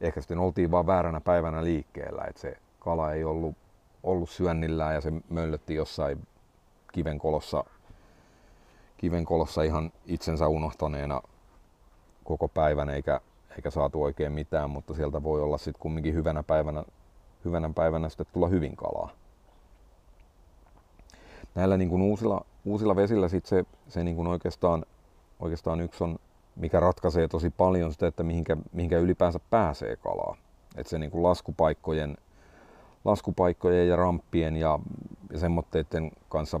ehkä sitten oltiin vaan vääränä päivänä liikkeellä, että se kala ei ollut, ollut syönnillään ja se möllötti jossain kivenkolossa, kivenkolossa ihan itsensä unohtaneena koko päivän eikä, eikä saatu oikein mitään, mutta sieltä voi olla sitten kumminkin hyvänä päivänä, hyvänä päivänä sitten tulla hyvin kalaa. Näillä niin kuin uusilla, uusilla vesillä sit se, se niin kuin oikeastaan, oikeastaan yksi on, mikä ratkaisee tosi paljon sitä, että mihinkä, mihinkä ylipäänsä pääsee kalaa. Että se niin kuin laskupaikkojen, laskupaikkojen ja ramppien ja, ja semmoitteiden kanssa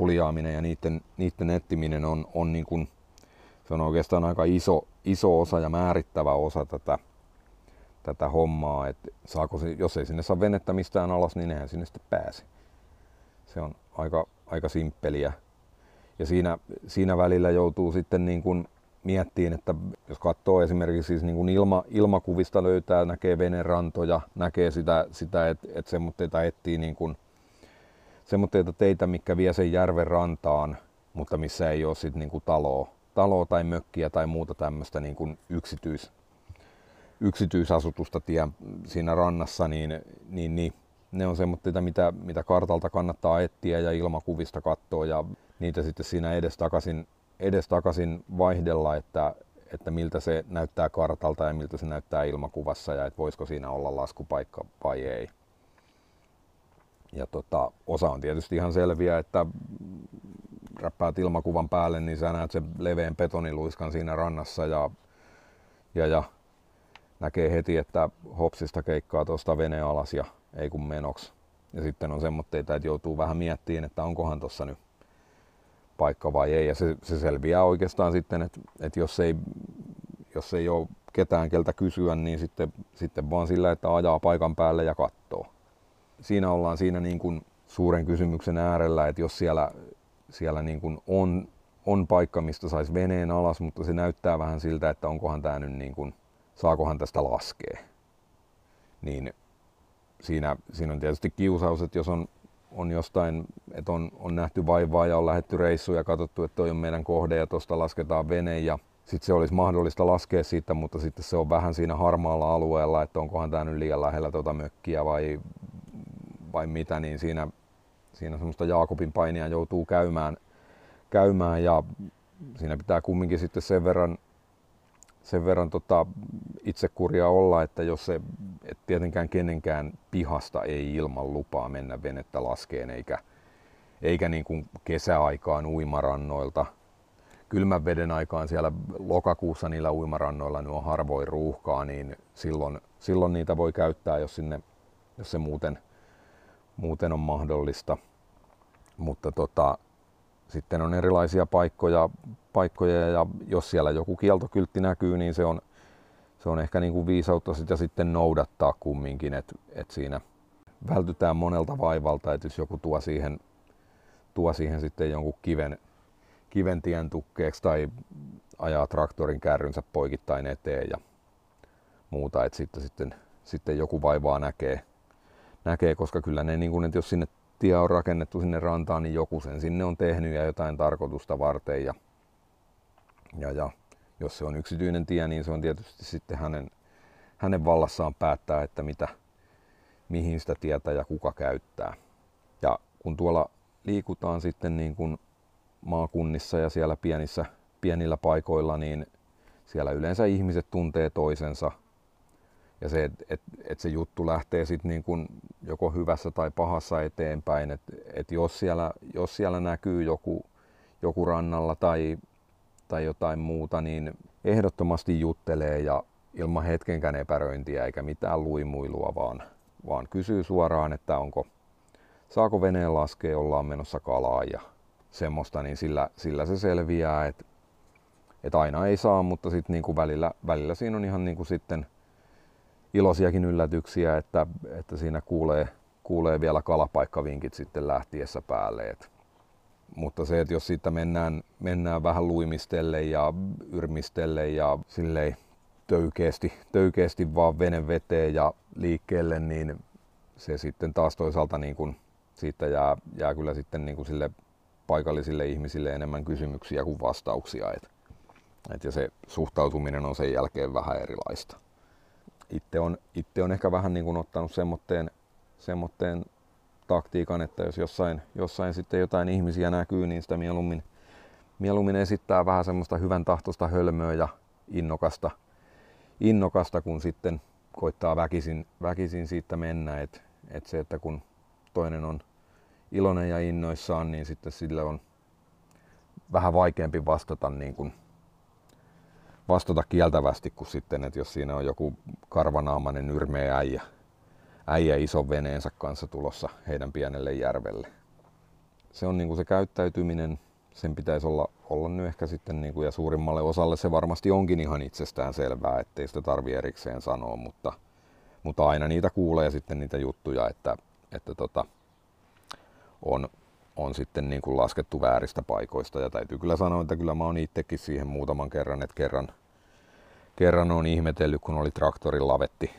puljaaminen ja niiden, niiden etsiminen on, on niin kuin, se on oikeastaan aika iso, iso osa ja määrittävä osa tätä, tätä hommaa, että saako se, jos ei sinne saa venettä mistään alas, niin eihän sinne sitten pääse. Se on aika, aika simppeliä. Ja siinä, siinä välillä joutuu sitten niin kuin miettiin, että jos katsoo esimerkiksi siis niin kuin ilma, ilmakuvista löytää, näkee venerantoja, näkee sitä, sitä että et semmoitteita etsii niin kuin, semmoitteita teitä, mikä vie sen järven rantaan, mutta missä ei ole sitten niin kuin taloa, taloa tai mökkiä tai muuta tämmöistä niin kuin yksityis, yksityisasutusta tien siinä rannassa, niin, niin, niin ne on semmoitteita, mitä, mitä kartalta kannattaa etsiä ja ilmakuvista katsoa ja niitä sitten siinä edes takaisin, edestakaisin vaihdella, että, että miltä se näyttää kartalta ja miltä se näyttää ilmakuvassa ja että voisiko siinä olla laskupaikka vai ei. Ja tota, osa on tietysti ihan selviä, että räppäät ilmakuvan päälle, niin sä näet sen leveän betoniluiskan siinä rannassa ja, ja, ja näkee heti, että hopsista keikkaa tuosta vene alas ja ei kun menoksi. Ja sitten on semmoitteita, että joutuu vähän miettimään, että onkohan tuossa nyt paikka vai ei. Ja se, se selviää oikeastaan sitten, että, että jos, ei, jos ei ole ketään keltä kysyä, niin sitten, sitten vaan sillä, että ajaa paikan päälle ja katsoo. Siinä ollaan siinä niin kuin suuren kysymyksen äärellä, että jos siellä, siellä niin kuin on, on paikka, mistä saisi veneen alas, mutta se näyttää vähän siltä, että onkohan tämä nyt niin kuin, saakohan tästä laskea. Niin siinä, siinä on tietysti kiusaus, että jos on, on jostain, että on, on nähty vaivaa ja on lähetty reissuun ja katsottu, että toi on meidän kohde ja tuosta lasketaan vene ja sitten se olisi mahdollista laskea siitä, mutta sitten se on vähän siinä harmaalla alueella, että onkohan tämä nyt liian lähellä tuota mökkiä vai, vai mitä, niin siinä, siinä semmoista Jaakobin painia joutuu käymään, käymään ja siinä pitää kumminkin sitten sen verran sen verran tota itsekuria olla, että jos se, et tietenkään kenenkään pihasta ei ilman lupaa mennä venettä laskeen, eikä, eikä niin kuin kesäaikaan uimarannoilta. Kylmän veden aikaan siellä lokakuussa niillä uimarannoilla niin on harvoin ruuhkaa, niin silloin, silloin niitä voi käyttää, jos, sinne, jos se muuten, muuten on mahdollista. Mutta tota, sitten on erilaisia paikkoja, paikkoja ja jos siellä joku kieltokyltti näkyy, niin se on, se on ehkä niin kuin viisautta sitä sitten noudattaa kumminkin, että et siinä vältytään monelta vaivalta, että jos joku tuo siihen, tuo siihen sitten jonkun kiven, kiven tien tukkeeksi tai ajaa traktorin kärrynsä poikittain eteen ja muuta, että sitten, sitten, sitten joku vaivaa näkee, näkee koska kyllä ne, niin kuin, että jos sinne tie on rakennettu sinne rantaan, niin joku sen sinne on tehnyt ja jotain tarkoitusta varten. Ja, ja, ja jos se on yksityinen tie, niin se on tietysti sitten hänen, hänen vallassaan päättää, että mitä, mihin sitä tietä ja kuka käyttää. Ja kun tuolla liikutaan sitten niin kuin maakunnissa ja siellä pienissä, pienillä paikoilla, niin siellä yleensä ihmiset tuntee toisensa ja se, että et, et se juttu lähtee sitten niin kun joko hyvässä tai pahassa eteenpäin, että et jos, siellä, jos siellä näkyy joku, joku rannalla tai, tai jotain muuta, niin ehdottomasti juttelee ja ilman hetkenkään epäröintiä eikä mitään luimuilua, vaan, vaan kysyy suoraan, että onko, saako veneen laskea, ollaan menossa kalaan ja semmoista, niin sillä, sillä se selviää, että, että aina ei saa, mutta sitten niin välillä, välillä siinä on ihan niin kuin sitten iloisiakin yllätyksiä, että, että siinä kuulee, kuulee vielä kalapaikkavinkit sitten lähtiessä päälle. Et, mutta se, että jos siitä mennään, mennään vähän luimistelle ja yrmistelle ja silleen töykeästi, töykeästi vaan vene veteen ja liikkeelle, niin se sitten taas toisaalta niin kuin siitä jää, jää kyllä sitten niin kuin sille paikallisille ihmisille enemmän kysymyksiä kuin vastauksia. Et, et ja se suhtautuminen on sen jälkeen vähän erilaista itse on, itse on ehkä vähän niin kuin ottanut semmoitteen, semmoitteen taktiikan, että jos jossain, jossain sitten jotain ihmisiä näkyy, niin sitä mieluummin, mieluummin esittää vähän semmoista hyvän tahtoista hölmöä ja innokasta, innokasta kun sitten koittaa väkisin, väkisin siitä mennä. Et, et se, että kun toinen on iloinen ja innoissaan, niin sitten sille on vähän vaikeampi vastata niin kuin vastata kieltävästi kuin sitten, että jos siinä on joku karvanaamainen nyrmeä äijä, äijä ison veneensä kanssa tulossa heidän pienelle järvelle. Se on niin kuin se käyttäytyminen, sen pitäisi olla, olla nyt ehkä sitten, niin kuin, ja suurimmalle osalle se varmasti onkin ihan itsestään selvää, ettei sitä tarvi erikseen sanoa, mutta, mutta aina niitä kuulee sitten niitä juttuja, että, että tota, on, on sitten niin kuin laskettu vääristä paikoista. Ja täytyy kyllä sanoa, että kyllä mä oon itsekin siihen muutaman kerran, että kerran, kerran on ihmetellyt, kun oli traktorin lavetti,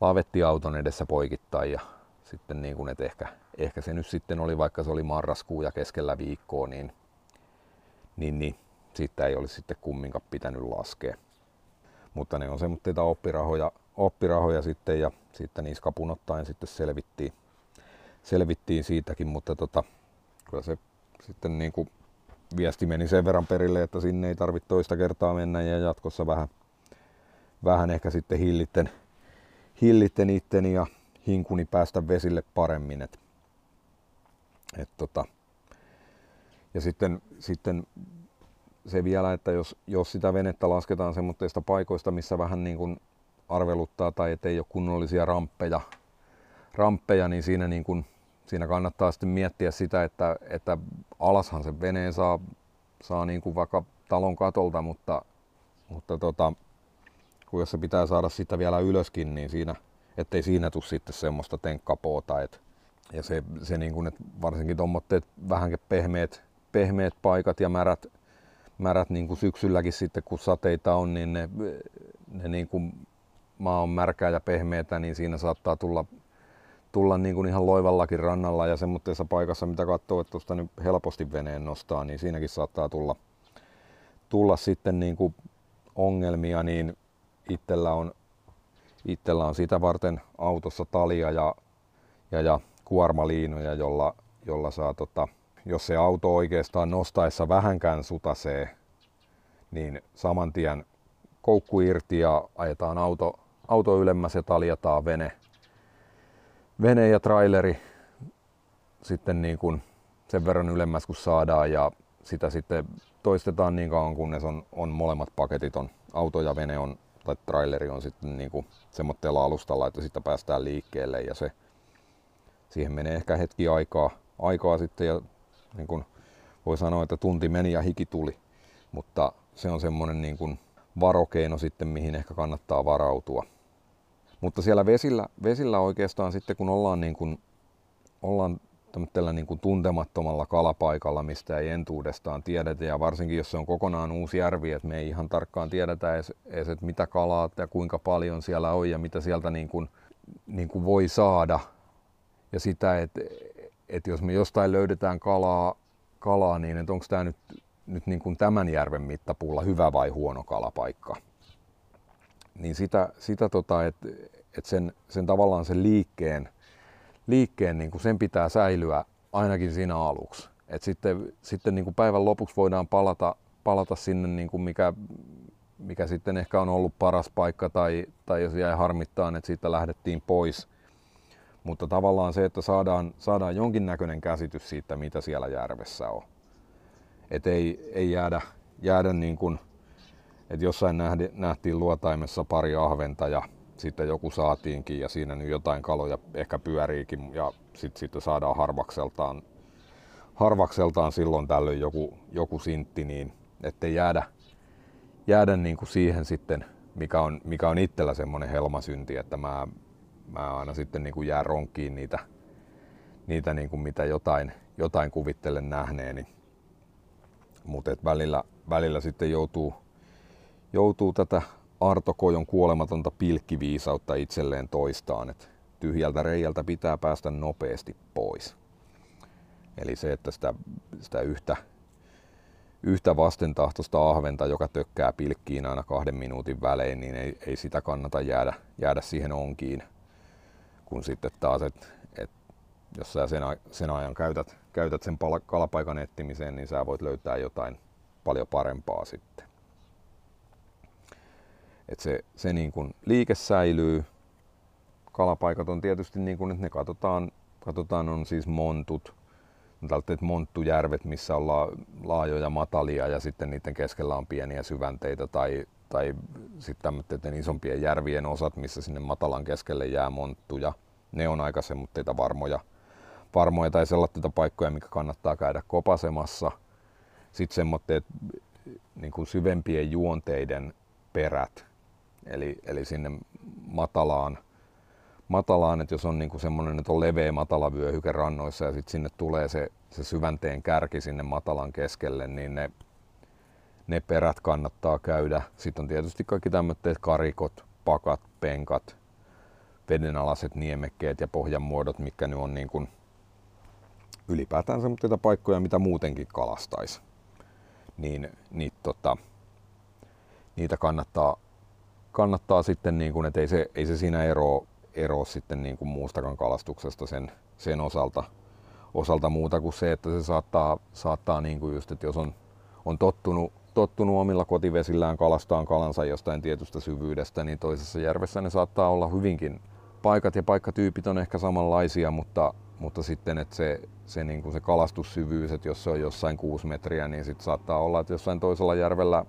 lavetti auton edessä poikittain ja sitten niin kuin, että ehkä, ehkä se nyt sitten oli, vaikka se oli marraskuu ja keskellä viikkoa, niin, niin, niin siitä ei olisi sitten kumminkaan pitänyt laskea. Mutta ne on semmoisia oppirahoja, oppirahoja sitten ja sitten niiskapun ottaen sitten selvittiin, selvittiin siitäkin, mutta tota, kyllä se sitten niin kuin viesti meni sen verran perille, että sinne ei tarvitse toista kertaa mennä ja jatkossa vähän, vähän ehkä sitten hillitten, hillitten itteni ja hinkuni päästä vesille paremmin. Et, et tota. Ja sitten, sitten se vielä, että jos, jos sitä venettä lasketaan semmoista paikoista, missä vähän niin kuin arveluttaa tai ettei ole kunnollisia ramppeja, ramppeja niin siinä, niin kuin, siinä kannattaa sitten miettiä sitä, että, että alashan se veneen saa, saa niin kuin vaikka talon katolta, mutta, mutta tota, kun jos se pitää saada sitä vielä ylöskin, niin siinä, ettei siinä tule sitten semmoista tenkkapoota. Et, ja se, se niin kuin, että varsinkin tuommoitteet vähänkin pehmeät, pehmeät paikat ja märät, märät niin kuin syksylläkin sitten, kun sateita on, niin ne, ne niin kuin maa on märkää ja pehmeätä, niin siinä saattaa tulla, tulla niin kuin ihan loivallakin rannalla ja semmoisessa paikassa, mitä katsoo, että tuosta nyt helposti veneen nostaa, niin siinäkin saattaa tulla, tulla sitten niin kuin ongelmia, niin itsellä on, itsellä on sitä varten autossa talia ja, ja, ja kuormaliinoja, jolla, jolla saa tota, jos se auto oikeastaan nostaessa vähänkään sutasee, niin saman tien koukku irti ja ajetaan auto, auto ylemmäs ja taljataan vene, vene ja traileri sitten niin kuin sen verran ylemmäs kuin saadaan ja sitä sitten toistetaan niin kauan kunnes on, on molemmat paketit on, auto ja vene on, tai traileri on sitten niin kuin semmoitteella alustalla, että sitä päästään liikkeelle ja se, siihen menee ehkä hetki aikaa, aikaa sitten ja niin kuin voi sanoa, että tunti meni ja hiki tuli, mutta se on semmoinen niin kuin varokeino sitten, mihin ehkä kannattaa varautua. Mutta siellä vesillä, vesillä oikeastaan sitten kun ollaan, niin kuin, ollaan tällä niin kuin tuntemattomalla kalapaikalla, mistä ei entuudestaan tiedetä ja varsinkin jos se on kokonaan uusi järvi, että me ei ihan tarkkaan tiedetä edes, edes että mitä kalaa ja kuinka paljon siellä on ja mitä sieltä niin kuin, niin kuin voi saada ja sitä, että, että jos me jostain löydetään kalaa, kalaa niin että onko tämä nyt, nyt niin kuin tämän järven mittapuulla hyvä vai huono kalapaikka. Niin sitä, sitä tota, että et sen, sen tavallaan sen liikkeen, liikkeen niin kuin sen pitää säilyä ainakin siinä aluksi. Et sitten sitten niin kuin päivän lopuksi voidaan palata, palata sinne, niin kuin mikä, mikä sitten ehkä on ollut paras paikka tai, tai jos jäi harmittaa, että siitä lähdettiin pois – mutta tavallaan se, että saadaan, saadaan jonkinnäköinen käsitys siitä, mitä siellä järvessä on. Että ei, ei jäädä, jäädä niin kuin, että jossain nähtiin luotaimessa pari ahventa ja sitten joku saatiinkin ja siinä nyt jotain kaloja ehkä pyöriikin ja sitten sit saadaan harvakseltaan, harvakseltaan silloin tällöin joku, joku sintti, niin ettei jäädä, jäädä niin kuin siihen sitten, mikä on, mikä on itsellä semmoinen helmasynti, että mä mä aina sitten niin kuin jää ronkiin niitä, niitä niin kuin mitä jotain, jotain kuvittelen nähneeni. Mutta välillä, välillä sitten joutuu, joutuu tätä Arto Kojon kuolematonta pilkkiviisautta itselleen toistaan, että tyhjältä reijältä pitää päästä nopeasti pois. Eli se, että sitä, sitä yhtä, yhtä vastentahtoista ahventa, joka tökkää pilkkiin aina kahden minuutin välein, niin ei, ei sitä kannata jäädä, jäädä siihen onkiin kun sitten taas, että et, jos sä sen, sen ajan käytät, käytät sen kalapaikan etsimiseen, niin sä voit löytää jotain paljon parempaa sitten. Et se, se niin kun liike säilyy. Kalapaikat on tietysti niin kun, että ne katsotaan, katsotaan on siis montut, tällaiset monttujärvet, missä on laajoja matalia ja sitten niiden keskellä on pieniä syvänteitä tai, tai sitten isompien järvien osat, missä sinne matalan keskelle jää monttuja. Ne on aika semmoitteita varmoja, varmoja tai sellaisia paikkoja, mikä kannattaa käydä kopasemassa. Sitten semmoitteet niin kuin syvempien juonteiden perät, eli, eli sinne matalaan, matalaan, että jos on niin kuin semmoinen, että on leveä matala vyöhyke rannoissa ja sitten sinne tulee se, se syvänteen kärki sinne matalan keskelle, niin ne ne perät kannattaa käydä. Sitten on tietysti kaikki tämmöiset karikot, pakat, penkat, vedenalaiset niemekkeet ja pohjanmuodot, mitkä nyt on niin kuin ylipäätään semmoisia paikkoja, mitä muutenkin kalastaisi. Niin, niin tota, niitä kannattaa, kannattaa sitten, niin kuin, että ei se, ei se siinä ero, ero sitten niin kuin muustakaan kalastuksesta sen, sen osalta. osalta muuta kuin se, että se saattaa, saattaa niin kuin just, että jos on, on tottunut, tottunut omilla kotivesillään kalastaan kalansa jostain tietystä syvyydestä, niin toisessa järvessä ne saattaa olla hyvinkin, paikat ja paikkatyypit on ehkä samanlaisia, mutta, mutta sitten että se, se, niin kuin se kalastussyvyys, että jos se on jossain 6 metriä, niin sitten saattaa olla, että jossain toisella järvellä,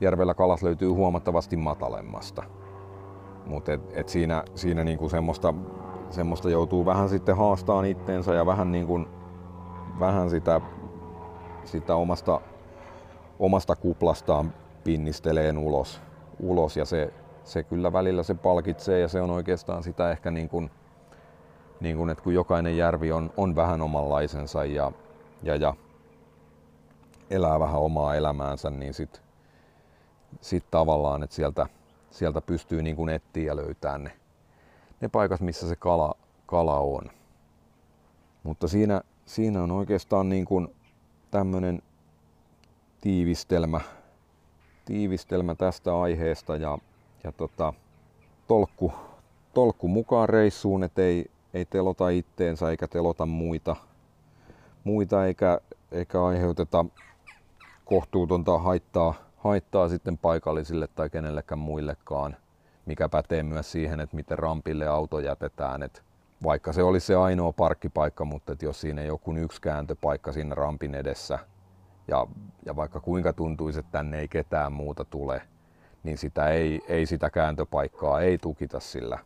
järvellä kalas löytyy huomattavasti matalemmasta. Mutta et, et siinä, siinä niinku semmoista, semmoista joutuu vähän sitten haastaan itteensä ja vähän, niinku, vähän sitä, sitä omasta, omasta kuplastaan pinnisteleen ulos, ulos ja se, se kyllä välillä se palkitsee ja se on oikeastaan sitä ehkä niin kuin, niin kuin, että kun jokainen järvi on, on vähän omanlaisensa ja, ja, ja elää vähän omaa elämäänsä, niin sitten sit tavallaan, että sieltä, sieltä pystyy niin kuin etsiä ja löytää ne, ne paikat, missä se kala, kala on. Mutta siinä, siinä on oikeastaan niin kuin tämmöinen tiivistelmä, tiivistelmä tästä aiheesta ja, ja tota, tolkku, tolkku mukaan reissuun, että ei, ei telota itteensä eikä telota muita, muita eikä, eikä aiheuteta kohtuutonta haittaa, haittaa sitten paikallisille tai kenellekään muillekaan, mikä pätee myös siihen, että miten rampille auto jätetään. Et vaikka se olisi se ainoa parkkipaikka, mutta et jos siinä kuin yksi kääntöpaikka siinä rampin edessä, ja, ja vaikka kuinka tuntuisi, että tänne ei ketään muuta tule, niin sitä ei, ei sitä kääntöpaikkaa ei tukita sillä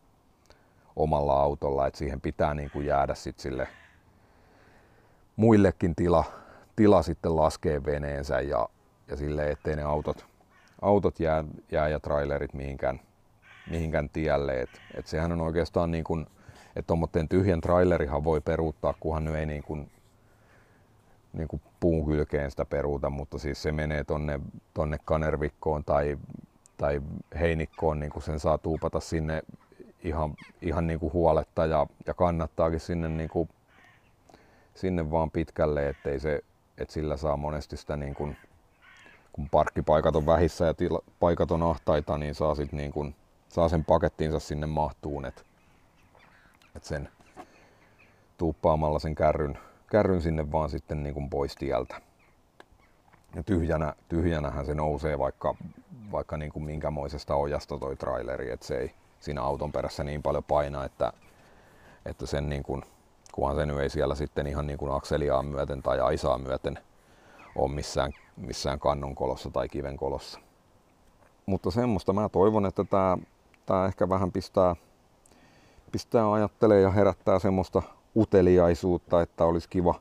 omalla autolla, että siihen pitää niin kuin jäädä sit sille muillekin tila, tila sitten laskee veneensä ja, ja sille, ettei ne autot, autot jää, jää ja trailerit mihinkään, mihinkään tielle. Et, et sehän on oikeastaan niin kuin, että tuommoinen tyhjän trailerihan voi peruuttaa, kunhan nyt ei niin kuin, niin kuin puun kylkeen sitä peruuta, mutta siis se menee tonne, tonne kanervikkoon tai, tai heinikkoon, niin kuin sen saa tuupata sinne ihan, ihan niin kuin huoletta ja, ja kannattaakin sinne, niin kuin, sinne vaan pitkälle, ettei se, että sillä saa monesti sitä niin kuin, parkkipaikat on vähissä ja tila, paikat on ahtaita, niin saa, sit niin kuin, saa sen pakettiinsa sinne mahtuun, että et sen tuuppaamalla sen kärryn, kärryn sinne vaan sitten niin kuin pois tieltä. Ja tyhjänä, tyhjänähän se nousee vaikka, vaikka niin kuin minkämoisesta ojasta toi traileri, että se ei, siinä auton perässä niin paljon painaa, että, että sen niin kuin, kunhan se nyt ei siellä sitten ihan niin kuin akseliaan myöten tai aisaa myöten ole missään, missään kannonkolossa tai kivenkolossa. Mutta semmoista mä toivon, että tämä, tämä ehkä vähän pistää, pistää ajattelee ja herättää semmoista uteliaisuutta, että olisi kiva,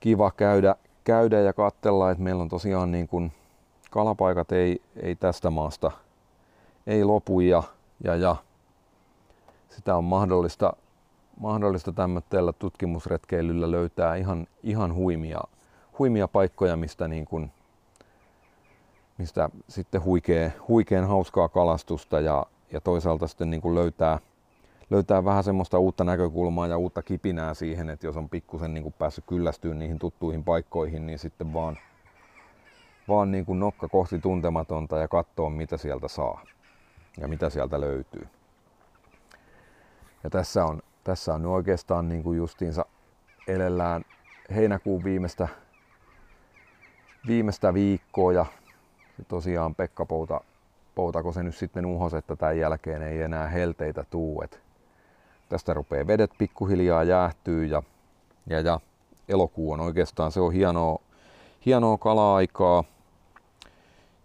kiva käydä, käydä ja katsella, että meillä on tosiaan niin kuin kalapaikat ei, ei tästä maasta ei lopu ja, ja, ja sitä on mahdollista, mahdollista tämmöisellä tutkimusretkeilyllä löytää ihan, ihan huimia, huimia paikkoja, mistä, niin kuin, mistä sitten huikee, huikeen hauskaa kalastusta ja, ja toisaalta sitten niin kuin löytää, löytää vähän semmoista uutta näkökulmaa ja uutta kipinää siihen, että jos on pikkusen niin kuin päässyt kyllästyyn niihin tuttuihin paikkoihin, niin sitten vaan, vaan niin kuin nokka kohti tuntematonta ja katsoa mitä sieltä saa ja mitä sieltä löytyy. Ja tässä on, tässä on oikeastaan niin kuin justiinsa elellään heinäkuun viimeistä, viimeistä viikkoa ja tosiaan Pekka Pouta, Poutako se nyt sitten uhos, että tämän jälkeen ei enää helteitä tuu. Et tästä rupeaa vedet pikkuhiljaa jäähtyy ja, ja, ja elokuu on oikeastaan se on hienoa, hienoa kala-aikaa.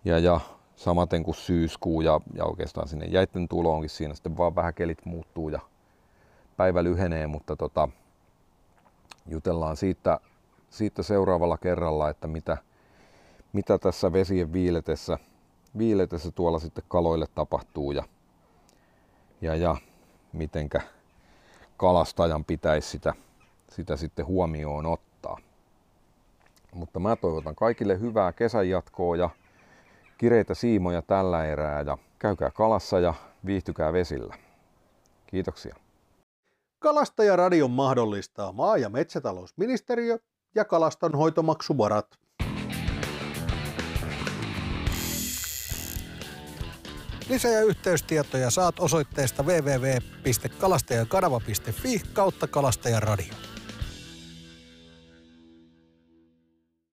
Ja, ja samaten kuin syyskuu ja, ja oikeastaan sinne jäitten tuloonkin siinä sitten vaan vähän kelit muuttuu ja päivä lyhenee, mutta tota, jutellaan siitä, siitä seuraavalla kerralla, että mitä, mitä tässä vesien viiletessä, viiletessä tuolla sitten kaloille tapahtuu ja, ja, ja mitenkä kalastajan pitäisi sitä, sitä sitten huomioon ottaa. Mutta mä toivotan kaikille hyvää kesän jatkoa ja kireitä siimoja tällä erää ja käykää kalassa ja viihtykää vesillä. Kiitoksia. Kalastajaradion mahdollistaa maa- ja metsätalousministeriö ja kalastonhoitomaksuvarat. Lisä- ja yhteystietoja saat osoitteesta www.kalastajakanava.fi kautta kalastajaradio.